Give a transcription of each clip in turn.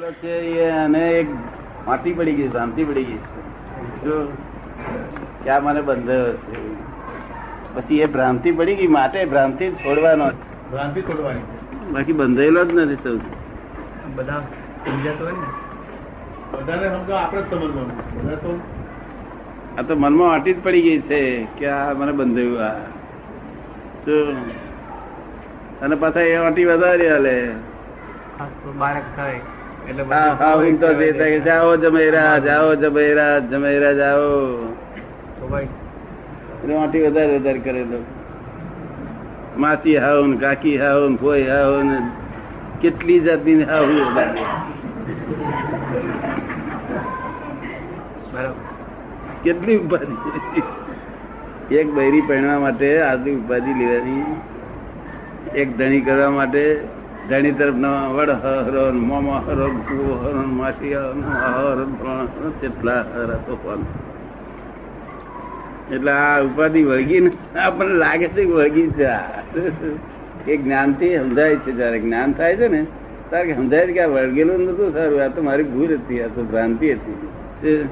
બંધાયેલો છે એ અને એક માટી પડી ગઈ શાંતિ પડી ગઈ. જો ક્યાં મને બંધ છે. પછી એ ભ્રાંતિ પડી ગઈ માટે ભ્રાંતિ છોડવાનો ભ્રાંતિ છોડવાની બાકી બંધાયેલો જ નથી સૌ બધા સમજાતો હોય ને? બધાને સમજો આપણે જ સમજવાનું બધા તો આ તો મનમાં વાટી જ પડી ગઈ છે કે આ મને બંધાયું આ. તો અને પાછા એ વાટી વધારે હાલે બાળક થાય. હા હા હું તો કે જાઓ જમેરા જાઓ જમેરા જમેરા જાઓ. વાટી વધારે વધારે કરે તો. માસી હાવ ને કાકી હાવ ને ફોઈ હાવ ને કેટલી જાતની હાવ વધારે બરાબર. કેટલી ઉપાધિ. એક બૈરી પહેરવા માટે આટલી ઉપાધિ લેવાની. એક ધણી કરવા માટે ધણી તરફ વડ હરણ ને મોમા હરણ ને કૂવો હરો ને માસી હરો ને હરો ને ફલાણો હરો કેટલા હરો તો એટલે આ ઉપાધિ વળગી ને આપણને લાગે છે કે વળગી છે. એ જ્ઞાનથી સમજાય છે જયારે જ્ઞાન થાય છે ને ત્યારે કે સમજાય છે કે આ વળગેલું નતું સારું આ તો મારી ભૂલ હતી આ તો ભ્રાંતિ હતી ને?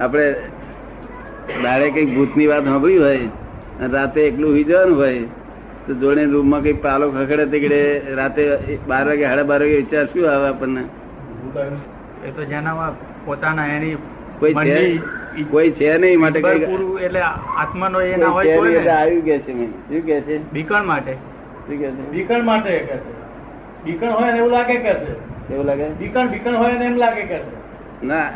આપણે દાડે કંઈક ભૂતની વાત સાંભળી હોય અને રાતે એકલું વીજવાનું જવાનું હોય તો જોડે રૂમમાં કઈ પાલો ખખડે તીકડે રાતે બાર વાગે સાડા બાર વાગે વિચાર શું આવે આપણને? એ તો જેના પોતાના એની કોઈ છે? કોઈ છે નહીં માટે એટલે આત્માનો એ ના હોય આવ્યું કે છે શું કે છે? બીકણ માટે. શું કે છે? બીકણ માટે કે છે. બીકણ હોય ને એવું લાગે કે છે. એવું લાગે? બીકણ બીકણ હોય ને એમ લાગે કે છે. ના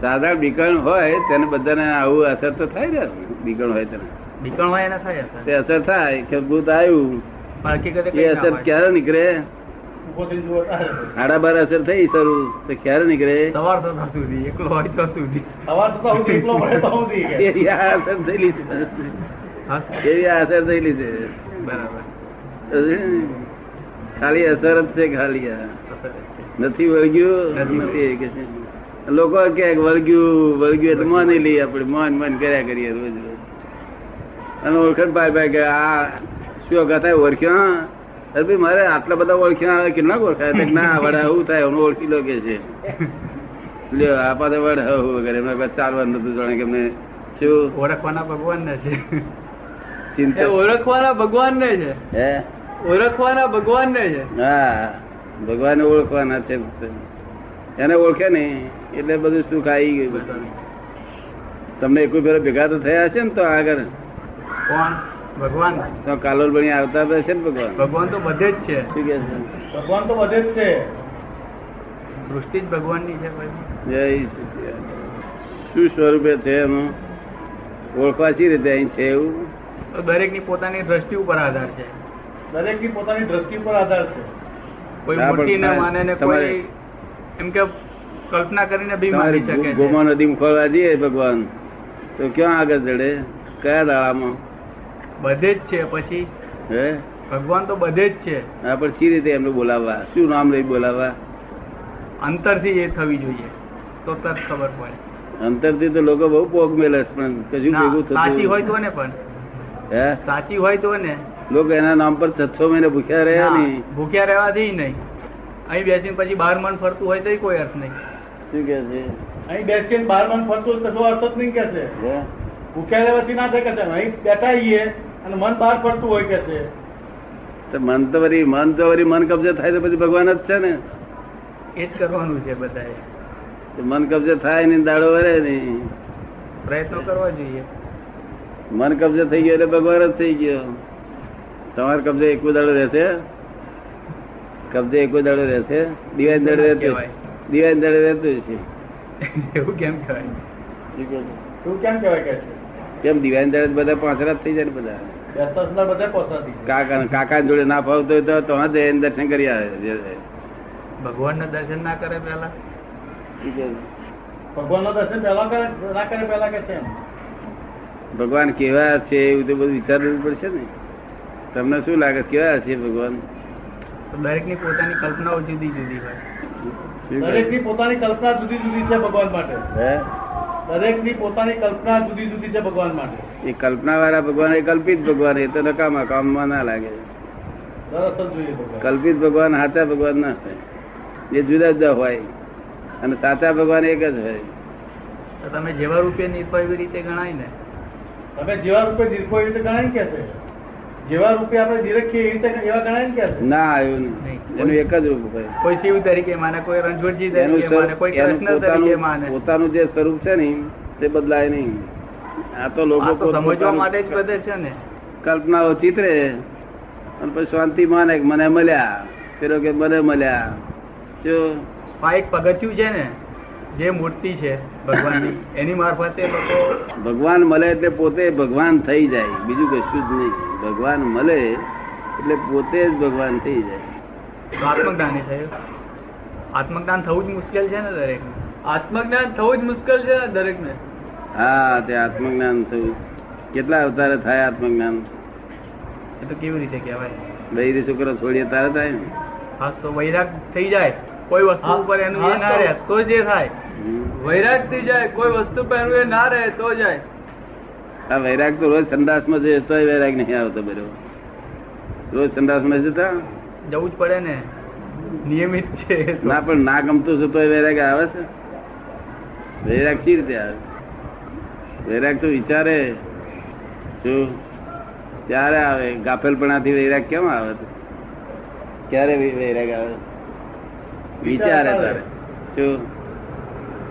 સાધારણ બીકણ હોય તેને બધાને આવું અસર તો થાય ને. બીકણ હોય તેને. તે અસર થાય કે ભૂત આવ્યું. એ અસર ક્યારે નીકળે. સાડા બાર અસર થઈ શરૂ. તો ક્યારે નીકળે? સવાર થતા સુધી એકલો હોય તો સુધી સવાર થતા સુધી એકલો પડે તો સુધી એવી અસર થયેલી છે. એવી અસર થયેલી છે. બરાબર. ખાલી અસર જ છે ખાલી. નથી વળગ્યું નથી નથી કે છે. લોકો કે વળગ્યું વળગ્યું એટલે માની લઈએ આપણે. મન મન કર્યા કરીએ રોજ રોજ. અને ઓળખણ ભાઈ ભાઈ કે આ શું કથા ઓળખ્યો અરે ભાઈ મારે આટલા બધા ઓળખ્યા આવે કેટલા ઓળખાય? ના વડા આવું થાય? એમને ઓળખી લો કે છે? લ્યો આ પાસે વડ હું વગેરે. એમને ચાલવાનું નતું જાણે કે એમને શું? ઓળખવાના ભગવાન ને છે. ચિંતા. ઓળખવાના ભગવાન ને છે. હે? ઓળખવાના ભગવાન ને છે. હા ભગવાન ઓળખવાના છે. એને ઓળખે ને એટલે બધું સુખ આવી ગયું. બધું. તમને એક ફેરો ભેગા તો થયા છે ને તો આગળ? કોણ? ભગવાન. તો કાલોલ બની આવતા છે ને ભગવાન? ભગવાન તો બધે જ છે. શું કે ભગવાન તો બધે જ છે. દૃષ્ટિ જ ભગવાનની છે જય શું સ્વરૂપે છે એનું? ઓળખવા સી રીતે અહીં છે એવું? તો દરેકની પોતાની દ્રષ્ટિ ઉપર આધાર છે. દરેકની પોતાની દ્રષ્ટિ ઉપર આધાર છે. કોઈ મોટી ના માને ને તમારે- કોઈ એમ કે કલ્પના કરીને બી માની શકે ગોમા નદી ખોલવા જઈએ ભગવાન. તો ક્યાં આગળ ચડે? કયા દાડામાં? બધે જ છે પછી? હે? ભગવાન તો બધે જ છે. હા પણ સી રીતે એમને બોલાવવા? શું નામ લઈ બોલાવવા? અંતરથી એ થવી જોઈએ. તો તરત ખબર પડે. અંતરથી તો લોકો બહુ પોગ મેલે પણ કશું ભેગું થતું સાચી હોય તો ને પણ. હે? સાચી હોય તો ને. લોકો એના નામ પર છસો મહિને ભૂખ્યા રહ્યા નહીં. ભૂખ્યા રહેવાથી નહીં. અહીં બેસીને પછી બાર મન ફરતું હોય તો કોઈ અર્થ નહીં. શું કે છે? અહીં બેસીને બાર મન ફરતું હોય તો કશો અર્થ જ નહીં કે છે. ભૂખ્યા રહેવાથી ના થાય કે અહીં બેઠા અને મન બહાર પડતું હોય કે છે? તો મન તો વરી મન તો વરી મન કબજે થાય તો પછી ભગવાન જ છે ને. એ જ કરવાનું છે બધાએ. મન કબજે થાય ને દાડો વરે નહીં. પ્રયત્નો કરવા જોઈએ. મન કબજે થઈ ગયો એટલે ભગવાન જ થઈ ગયો. તમારે કબજે એક દાડો રહેશે? કબજે એક દાડો રહેશે? દિવાળી દાડે રહેતો કહેવાય. દિવાળી દાડે રહેતું છે એવું કેમ કહેવાય શું એવું કેમ કહેવાય કે છે? કેમ દિવાળી દાડે બધા પાંચરા જ થઈ જાય બધા? કાકા કાકા જોડે ના ફાવતો હોય તો તો દર્શન કરી આવે ભગવાન ભગવાનના દર્શન ના કરે પેલા? ભગવાન નો દર્શન પેલા કરે ના કરે પહેલા કે કેમ? ભગવાન કેવા છે એવું તો બધું વિચારવું પડશે ને. તમને શું લાગે કેવા છે ભગવાન? દરેકની પોતાની કલ્પનાઓ જુદી જુદી હોય. દરેકની પોતાની કલ્પના જુદી જુદી છે ભગવાન માટે. હે? દરેકની પોતાની કલ્પના જુદી જુદી છે ભગવાન માટે. એ કલ્પના વાળા ભગવાન એ કલ્પિત ભગવાન એ તો નકામા કામમાં ના લાગે. કલ્પિત ભગવાન સાચા ભગવાન ના હોય. એ જુદા જુદા હોય અને સાચા ભગવાન એક જ હોય. તો તમે જેવા રૂપે નિર્ભય એવી રીતે ગણાય ને. તમે જેવા રૂપે નિર્ભય રીતે ગણાય કે છે? જેવા રૂપે આપણે નિરખીએ એવી રીતે એવા ગણાય ને કે ના આવ્યું નહીં. એનું એક જ રૂપ ભાઈ કોઈ શિવ તરીકે માને કોઈ રણછોડજી તરીકે માને કોઈ કૃષ્ણ તરીકે માને. પોતાનું પોતાનું જે સ્વરૂપ છે ને તે બદલાય નહીં. આ તો લોકો સમજવા માટે જ બધે છે ને. કલ્પનાઓ ચિત્રે. અને પછી શાંતિ માને મને મળ્યા. પેલો કે મને મળ્યા. જો આ એક પગથિયું છે ને જે મૂર્તિ છે ભગવાનની એની મારફતે લોકો ભગવાન મળે એટલે પોતે ભગવાન થઈ જાય. બીજું કશું જ નહીં. ભગવાન મળે એટલે પોતે જ ભગવાન થઈ જાય. આત્મજ્ઞાન થયું. આત્મજ્ઞાન થવું જ મુશ્કેલ છે ને દરેક આત્મજ્ઞાન થવું જ મુશ્કેલ છે ને દરેક ને હા તે આત્મજ્ઞાન થયું. કેટલા અવતારે થાય આત્મજ્ઞાન? એ તો કેવી રીતે કહેવાય? બૈરી છોકરો છોડીએ તારે થાય ને? હા તો વૈરાગ થઈ જાય. કોઈ વસ્તુ ઉપર એનું એ ના રહે તો જે થાય. વૈરાગથી જાય કોઈ વસ્તુ પર એનું એ ના રહે તો જાય. આ વૈરાગ તો રોજ સંદાસમાં જોઈએ તોય વૈરાગ નહીં આવતો બરોબર. રોજ સંદાસમાં જતા? જવું જ પડે ને. નિયમિત છે ના પણ ના ગમતું છે તોય વૈરાગ આવે છે? વૈરાગ શી રીતે આવે? વૈરાગ તો વિચારે. શું? ત્યારે આવે? ગાફેલપણાથી વૈરાગ કેમ આવે? ક્યારે વૈરાગ આવે? વિચારે તારે શું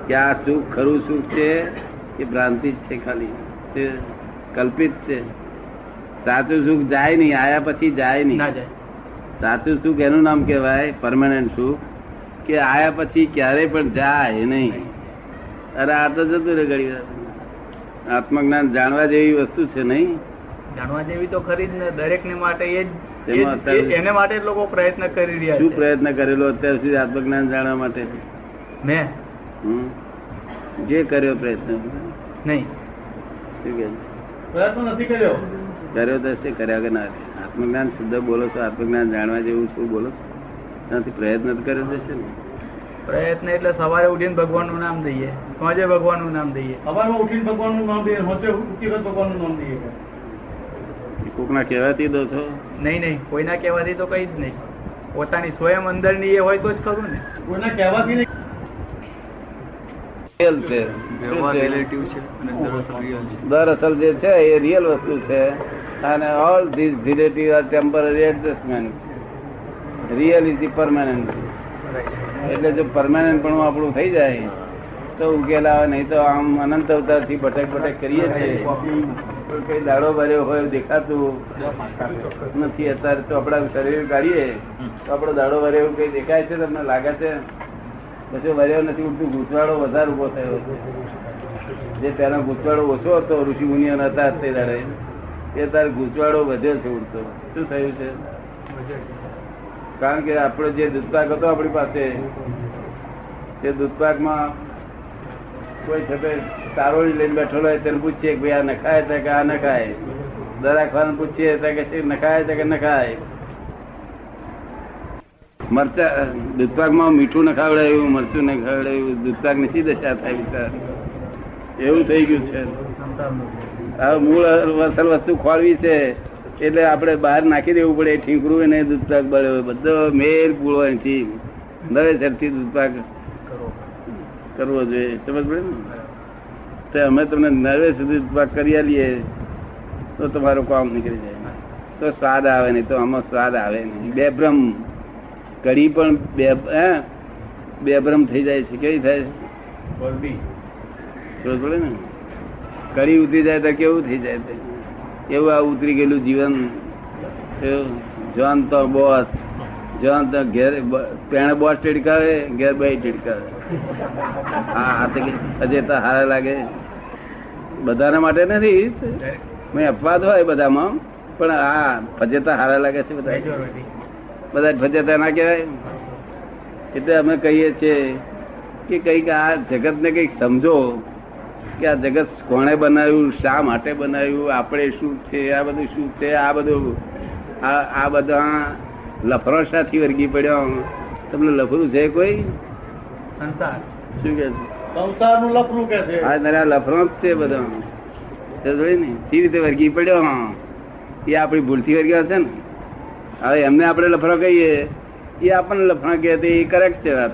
કે આ સુખ ખરું સુખ છે કે ભ્રાંતિ જ છે ખાલી. કલ્પિત છે. સાચું સુખ જાય નહીં આયા પછી જાય નહીં. સાચું સુખ એનું નામ કહેવાય પરમાનન્ટ સુખ કે આયા પછી ક્યારેય પણ જાય નહીં. અરે આ તો જતું રે ઘડી. આત્મજ્ઞાન જાણવા જેવી વસ્તુ છે નહીં. જાણવા જેવી તો ખરી જ ને દરેક ને માટે એ જ- એને માટે લોકો પ્રયત્ન કરી રહ્યા શું પ્રયત્ન કરેલો? અત્યાર સુધી આત્મજ્ઞાન જાણવા માટે. મેં? હમ? જે કર્યો પ્રયત્ન. નહીં. પ્રયત્ન નથી કર્યો. કર્યો તો છે કર્યા કે ના આત્મજ્ઞાન શુદ્ધ બોલો છો આત્મજ્ઞાન જાણવા જેવું શું બોલો છો? નથી પ્રયત્ન તો કર્યો તો ને. પ્રયત્ન એટલે સવારે ઉઠીને ભગવાનનું નામ દઈએ સાંજે ભગવાનનું નામ દઈએ. સવારે ઉઠીને ભગવાનનું નામ દઈએ હોતે ઉઠી ભગવાનનું નામ દઈએ. કોકના કહેવાથી દો છો. નહીં નહીં કોઈના કહેવાથી તો કઈ જ નહીં. પોતાની સ્વયં અંદરની એ હોય તો જ ખરું ને. કોઈના કહેવાથી નહીં. રિયલ છે શું છે? દર અસલ જે છે એ રિયલ વસ્તુ છે અને all this relative are temporary adjustment real is the permanent એટલે જો પરમાનન્ટ પણ આપણું થઈ જાય તો ઉકેલ આવે નહીં તો આમ અનંત અવતારથી ભટક ભટક કરીએ છીએ. કઈ દાડો ભર્યો હોય, દેખાતું નથી. અત્યારે તો આપણા શરીર કાઢીએ, તો આપણો દાડો ભર્યો એવું કઈ દેખાય છે? તમને લાગે છે? પછી ભર્યો નથી ઉઠતું ગૂંચવાડો વધારે ઊભો થયો. જે પેલા ગૂંચવાડો ઓછો હતો, ઋષિ મુનિઓ હતા તે દાડે. એ તારે ગૂંચવાડો વધ્યો છે ઉડતો શું થયું છે? કારણ કે આપણો જે દૂધપાક હતો આપણી પાસે, તે દૂધપાકમાં કોઈ છતે તારોળી લઈને બેઠેલો હોય તેને પૂછીએ કે ભાઈ આ નખાય છે કે આ નખાય? દરાખવાને પૂછીએ તો કે છે, નખાય છે કે નખાય? મરચા, દૂધપાકમાં મીઠું નખાવડાયું મરચું નખાવડાયું દૂધપાકની દશા થાય વિચાર? એવું થઈ ગયું છે. હવે મૂળ અસલ વસ્તુ ખોળવી છે, એટલે આપણે બહાર નાખી દેવું પડે, ઠીકરું એને દૂધપાક બળ્યો બધો મેર પૂળો એથી નવેસરથી દૂધપાક કરવો જોઈએ. સમજ પડે ને? તો અમે તમને નર્વે સુધી કરી લઈએ તો તમારું કામ નીકળી જાય. તો સ્વાદ આવે નહીં તો આમાં સ્વાદ આવે નહીં. બે ભ્રમ કઢી પણ બે હે? બે ભ્રમ થઈ જાય છે. કેવી થાય? સમજ પડે ને? કઢી ઉતરી જાય તો કેવું થઈ જાય? એવું આ ઉતરી ગયેલું જીવન. એવું. જોન તો બોસ જોન તો ઘેર પેણ બોસ ટેડકાવે ઘેર બે ટેડકાવે. હા હજે તો હારા લાગે. બધાના માટે નથી. મેં અપવાદ હોય બધામાં પણ આ ફજેતા હારા લાગે છે બધા. બધા ફજેતા ના કહેવાય. એટલે અમે કહીએ છીએ કે કંઈક આ જગત ને કંઈક સમજો કે આ જગત કોણે બનાવ્યું શા માટે બનાવ્યું આપણે શું છે આ બધું શું છે આ બધું. આ આ બધા લફરો સાથી વર્ગી પડ્યો. તમને લફરું છે કોઈ? સંસાર. શું કે સંસારનું લફરું કે છે. આ તારા લફરો જ છે બધા. ને સી રીતે વર્ગી પડ્યો એ આપણી ભૂલથી વર્ગ્યો છે ને. હવે એમને આપણે લફરો કહીએ એ આપણને લફરા કહે એ કરેક્ટ છે વાત.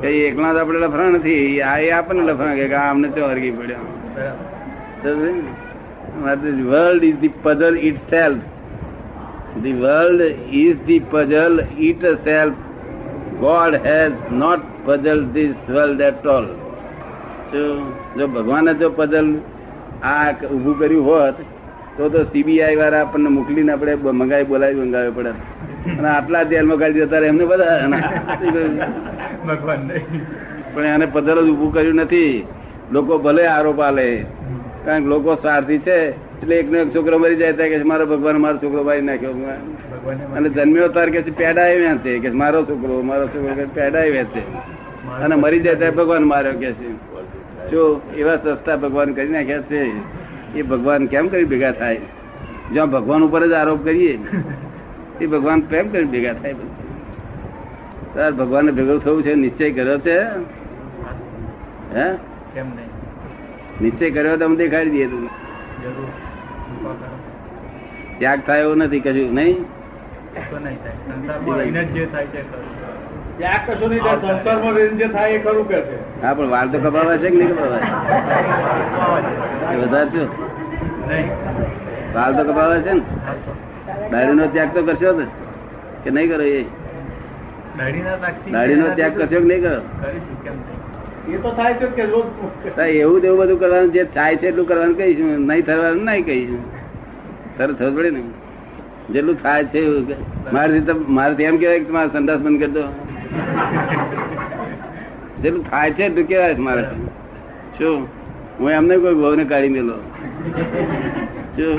કઈ એકલા તો આપણે લફરા નથી આ એ આપણને લફરા કે અમને ચો વર્ગી પડ્યો. World is the puzzle itself. The world is the puzzle. Itself. God has not puzzled this world at all. જો જો ભગવાને જો પઝલ આ ઉભું કર્યું હોત તો તો સીબીઆઈ વાળા આપણને મોકલીને આપણે મંગાવી બોલાવી મંગાવી પડે અને આટલા જેલમાં કાઢી જતા રહે એમને બધા. ભગવાન પણ એને પઝલ જ ઉભું કર્યું નથી. લોકો ભલે આરોપ આલે કારણ કે લોકો સ્વાર્થી છે. એટલે એકનો એક છોકરો મરી જાય ત્યાં કે મારો ભગવાન મારો છોકરો મારી નાખ્યો. અને જન્મ્યો તાર કે પેડા પેડાય વેચે કે મારો છોકરો મારો છોકરો પેડા આવ્યા વેચે અને મરી જાય ત્યારે ભગવાન માર્યો કે છે. જો એવા સસ્તા ભગવાન કરી નાખ્યા છે એ ભગવાન કેમ કરી ભેગા થાય? જ્યાં ભગવાન ઉપર જ આરોપ કરીએ એ ભગવાન કેમ કરી ભેગા થાય તાર ભગવાન ભેગું થવું છે નિશ્ચય કર્યો છે? હે? કેમ નહીં? નિશ્ચય કર્યો તો અમે દેખાડી દઈએ તું ત્યાગ થાય એવું નથી કશું નહીં? તો નહીં થાય. સંસારમાં રહીને જ જે થાય તે ખરું ત્યાં કશું નહીં થાય સંસારમાં રહીને જે થાય એ ખરું કે છે? હા પણ વાળ તો કપાવા છે કે નહીં કપાવા? વધારે શું? વાળ તો કપાવા છે ને? હા તો. ત્યાગ તો કરશો ને? કે નહીં કરો એ? દાઢીના નો ત્યાગ કરશો કે નહીં કરો? એવું જ એવું બધું કરવાનું જે થાય છે એટલું કરવાનું કહીશું. નહીં થવાનું નહીં કહીશું. પડે ને? જેટલું થાય છે મારાથી મારાથી એમ કહેવાય કે તમારે સંદાસ બંધ કરી દો. જેટલું થાય છે એટલું કેવાય મારે શું? હું એમને કોઈ બહુને કાઢી મેલો. શું?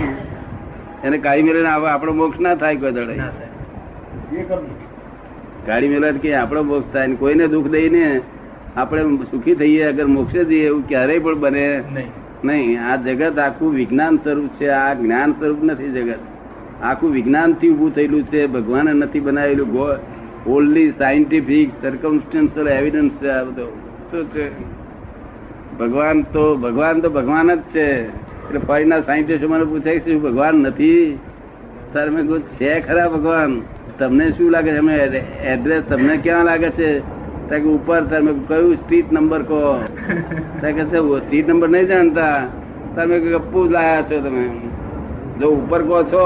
એને કાઢી મેળવીને આપ- આપણો મોક્ષ ના થાય કોઈ દડે. કાઢી મેળવા કે આપણો મોક્ષ થાય ને કોઈને દુઃખ દઈને આપણે સુખી થઈએ અગર મોક્ષે જઈએ એવું ક્યારેય પણ બને નહીં. નહીં આ જગત આખું વિજ્ઞાન સ્વરૂપ છે આ જ્ઞાન સ્વરૂપ નથી જગત. આખું વિજ્ઞાનથી ઉભું થયેલું છે ભગવાને નથી બનાવેલું. ઓનલી સાયન્ટિફિક સર્કમસ્ટન્શિયલ એવિડન્સ છે આ બધો. શું છે? ભગવાન તો ભગવાન તો ભગવાન જ છે. એટલે ફરીના સાયન્ટિસ્ટ મને પૂછાય છે ભગવાન નથી? સર મેં છે ખરા ભગવાન. તમને શું લાગે છે? અમે એડ્રેસ તમને ક્યાં લાગે છે? ત્યાં કે ઉપર તમે કયું સ્ટ્રીટ નંબર કહો? ત્યાં કે છે, સ્ટ્રીટ નંબર નહીં જાણતા. તમે ગપ્પુ લાયા છો તમે. જો ઉપર કહો છો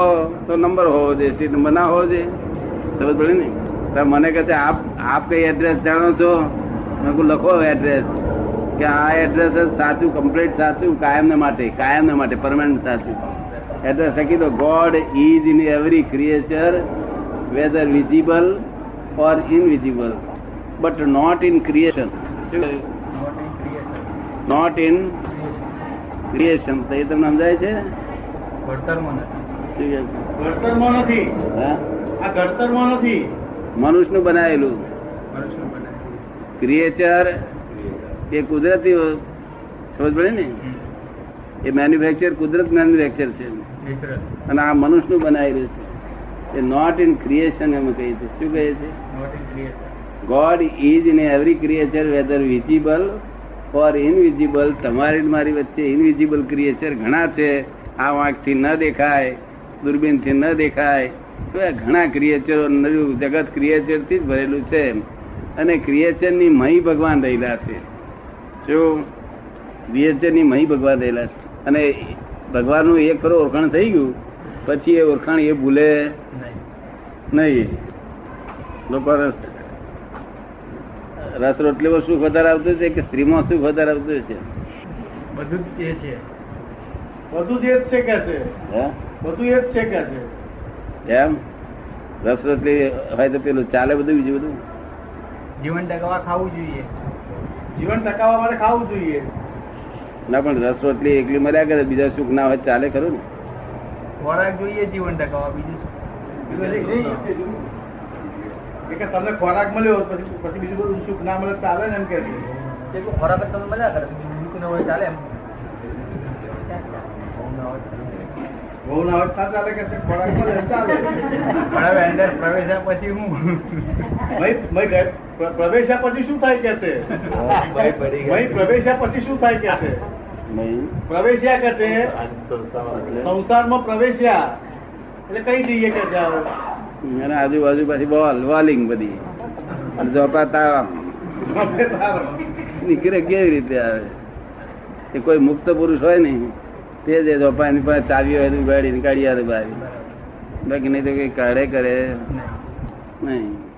તો નંબર હોવો જોઈએ સ્ટ્રીટ નંબર ના હોવો જોઈએ. સમજ પડે ને? મને કહે છે આપ આપ કઈ એડ્રેસ જાણો છો? મેં કહું લખો એડ્રેસ કે આ એડ્રેસ સાચું કમ્પ્લીટ સાચું કાયમને માટે કાયમને માટે પરમાનન્ટ સાચું. એડ્રેસ લખી દો God is in every creature whether visible or invisible but not in creation Not not in creation તો એ તમને સમજાય છે? મનુષ્યનું બનાવેલું ક્રિએચર એ કુદરતી સમજ પડે ને? એ મેન્યુફેક્ચર કુદરત મેન્યુફેક્ચર છે. અને આ મનુષ્યનું બનાવેલું છે. એ નોટ ઇન ક્રિએશન એમ કહે છે. શું કહે છે? Not in creation. God is in every creature whether visible or invisible તમારી મારી વચ્ચે ઇનવિઝિબલ ક્રિએચર ઘણા છે. આ વાંકથી ન દેખાય દૂરબીનથી ન દેખાય. તો એ ઘણા ક્રિએચરો જગત ક્રિએચરથી જ ભરેલું છે અને ક્રિએચરની મહી ભગવાન રહેલા છે. જો ક્રિએચરની મહી ભગવાન રહેલા છે. અને ભગવાનનું એક કરો ઓળખાણ થઈ ગયું પછી એ ઓળખાણ એ ભૂલે નહીં. નહીં. લોકો રસ રોટલીમાં સુખ વધારે આવતું છે કે સ્ત્રીમાં સુખ વધારે આવતું છે? બધું જ એ છે. બધું જ એ જ છે કે છે. હે? બધું એ જ છે કે છે. એમ? રસ રોટલી હોય તો પેલું ચાલે બધું બીજું બધું? જીવન ટકાવા ખાવું જોઈએ. જીવન ટકાવવા માટે ખાવું જોઈએ. ના પણ રસ રોટલી એકલી મળ્યા કરે બીજા સુખ ના હોય ચાલે ખરું ને? ખોરાક જોઈએ જીવન ટકાવા બીજું કે તમને ખોરાક મળ્યો પછી પછી બીજું બધું સુખ ના મળે ચાલે ને એમ કે છે. ખોરાક જ તમે મજા કરે? સુખ ના હોય ચાલે એમ? બહુ ના હોય ચાલે કે ખોરાક મળે ચાલે. પણ હવે અંદર પ્રવેશ્યા પછી હું? પ્રવેશ્યા શું થાય કે છે? પ્રવેશ્યા પછી શું થાય કે છે? પ્રવેશ્યા કે છે? સંસારમાં પ્રવેશ્યા. એટલે કઈ જઈએ કે છે? અને આજુબાજુ પાછી બોલ વોલિંગ બધી. અને ઝોપા તાળા નીકળે કેવી રીતે આવે? એ કોઈ મુક્ત પુરુષ હોય ને તે જે ઝોપા એની પાસે ચાવી હોય તો ગાડી નીકાળી આવે બારી બાકી નહીં તો કઈ કાઢે કરે. નહીં.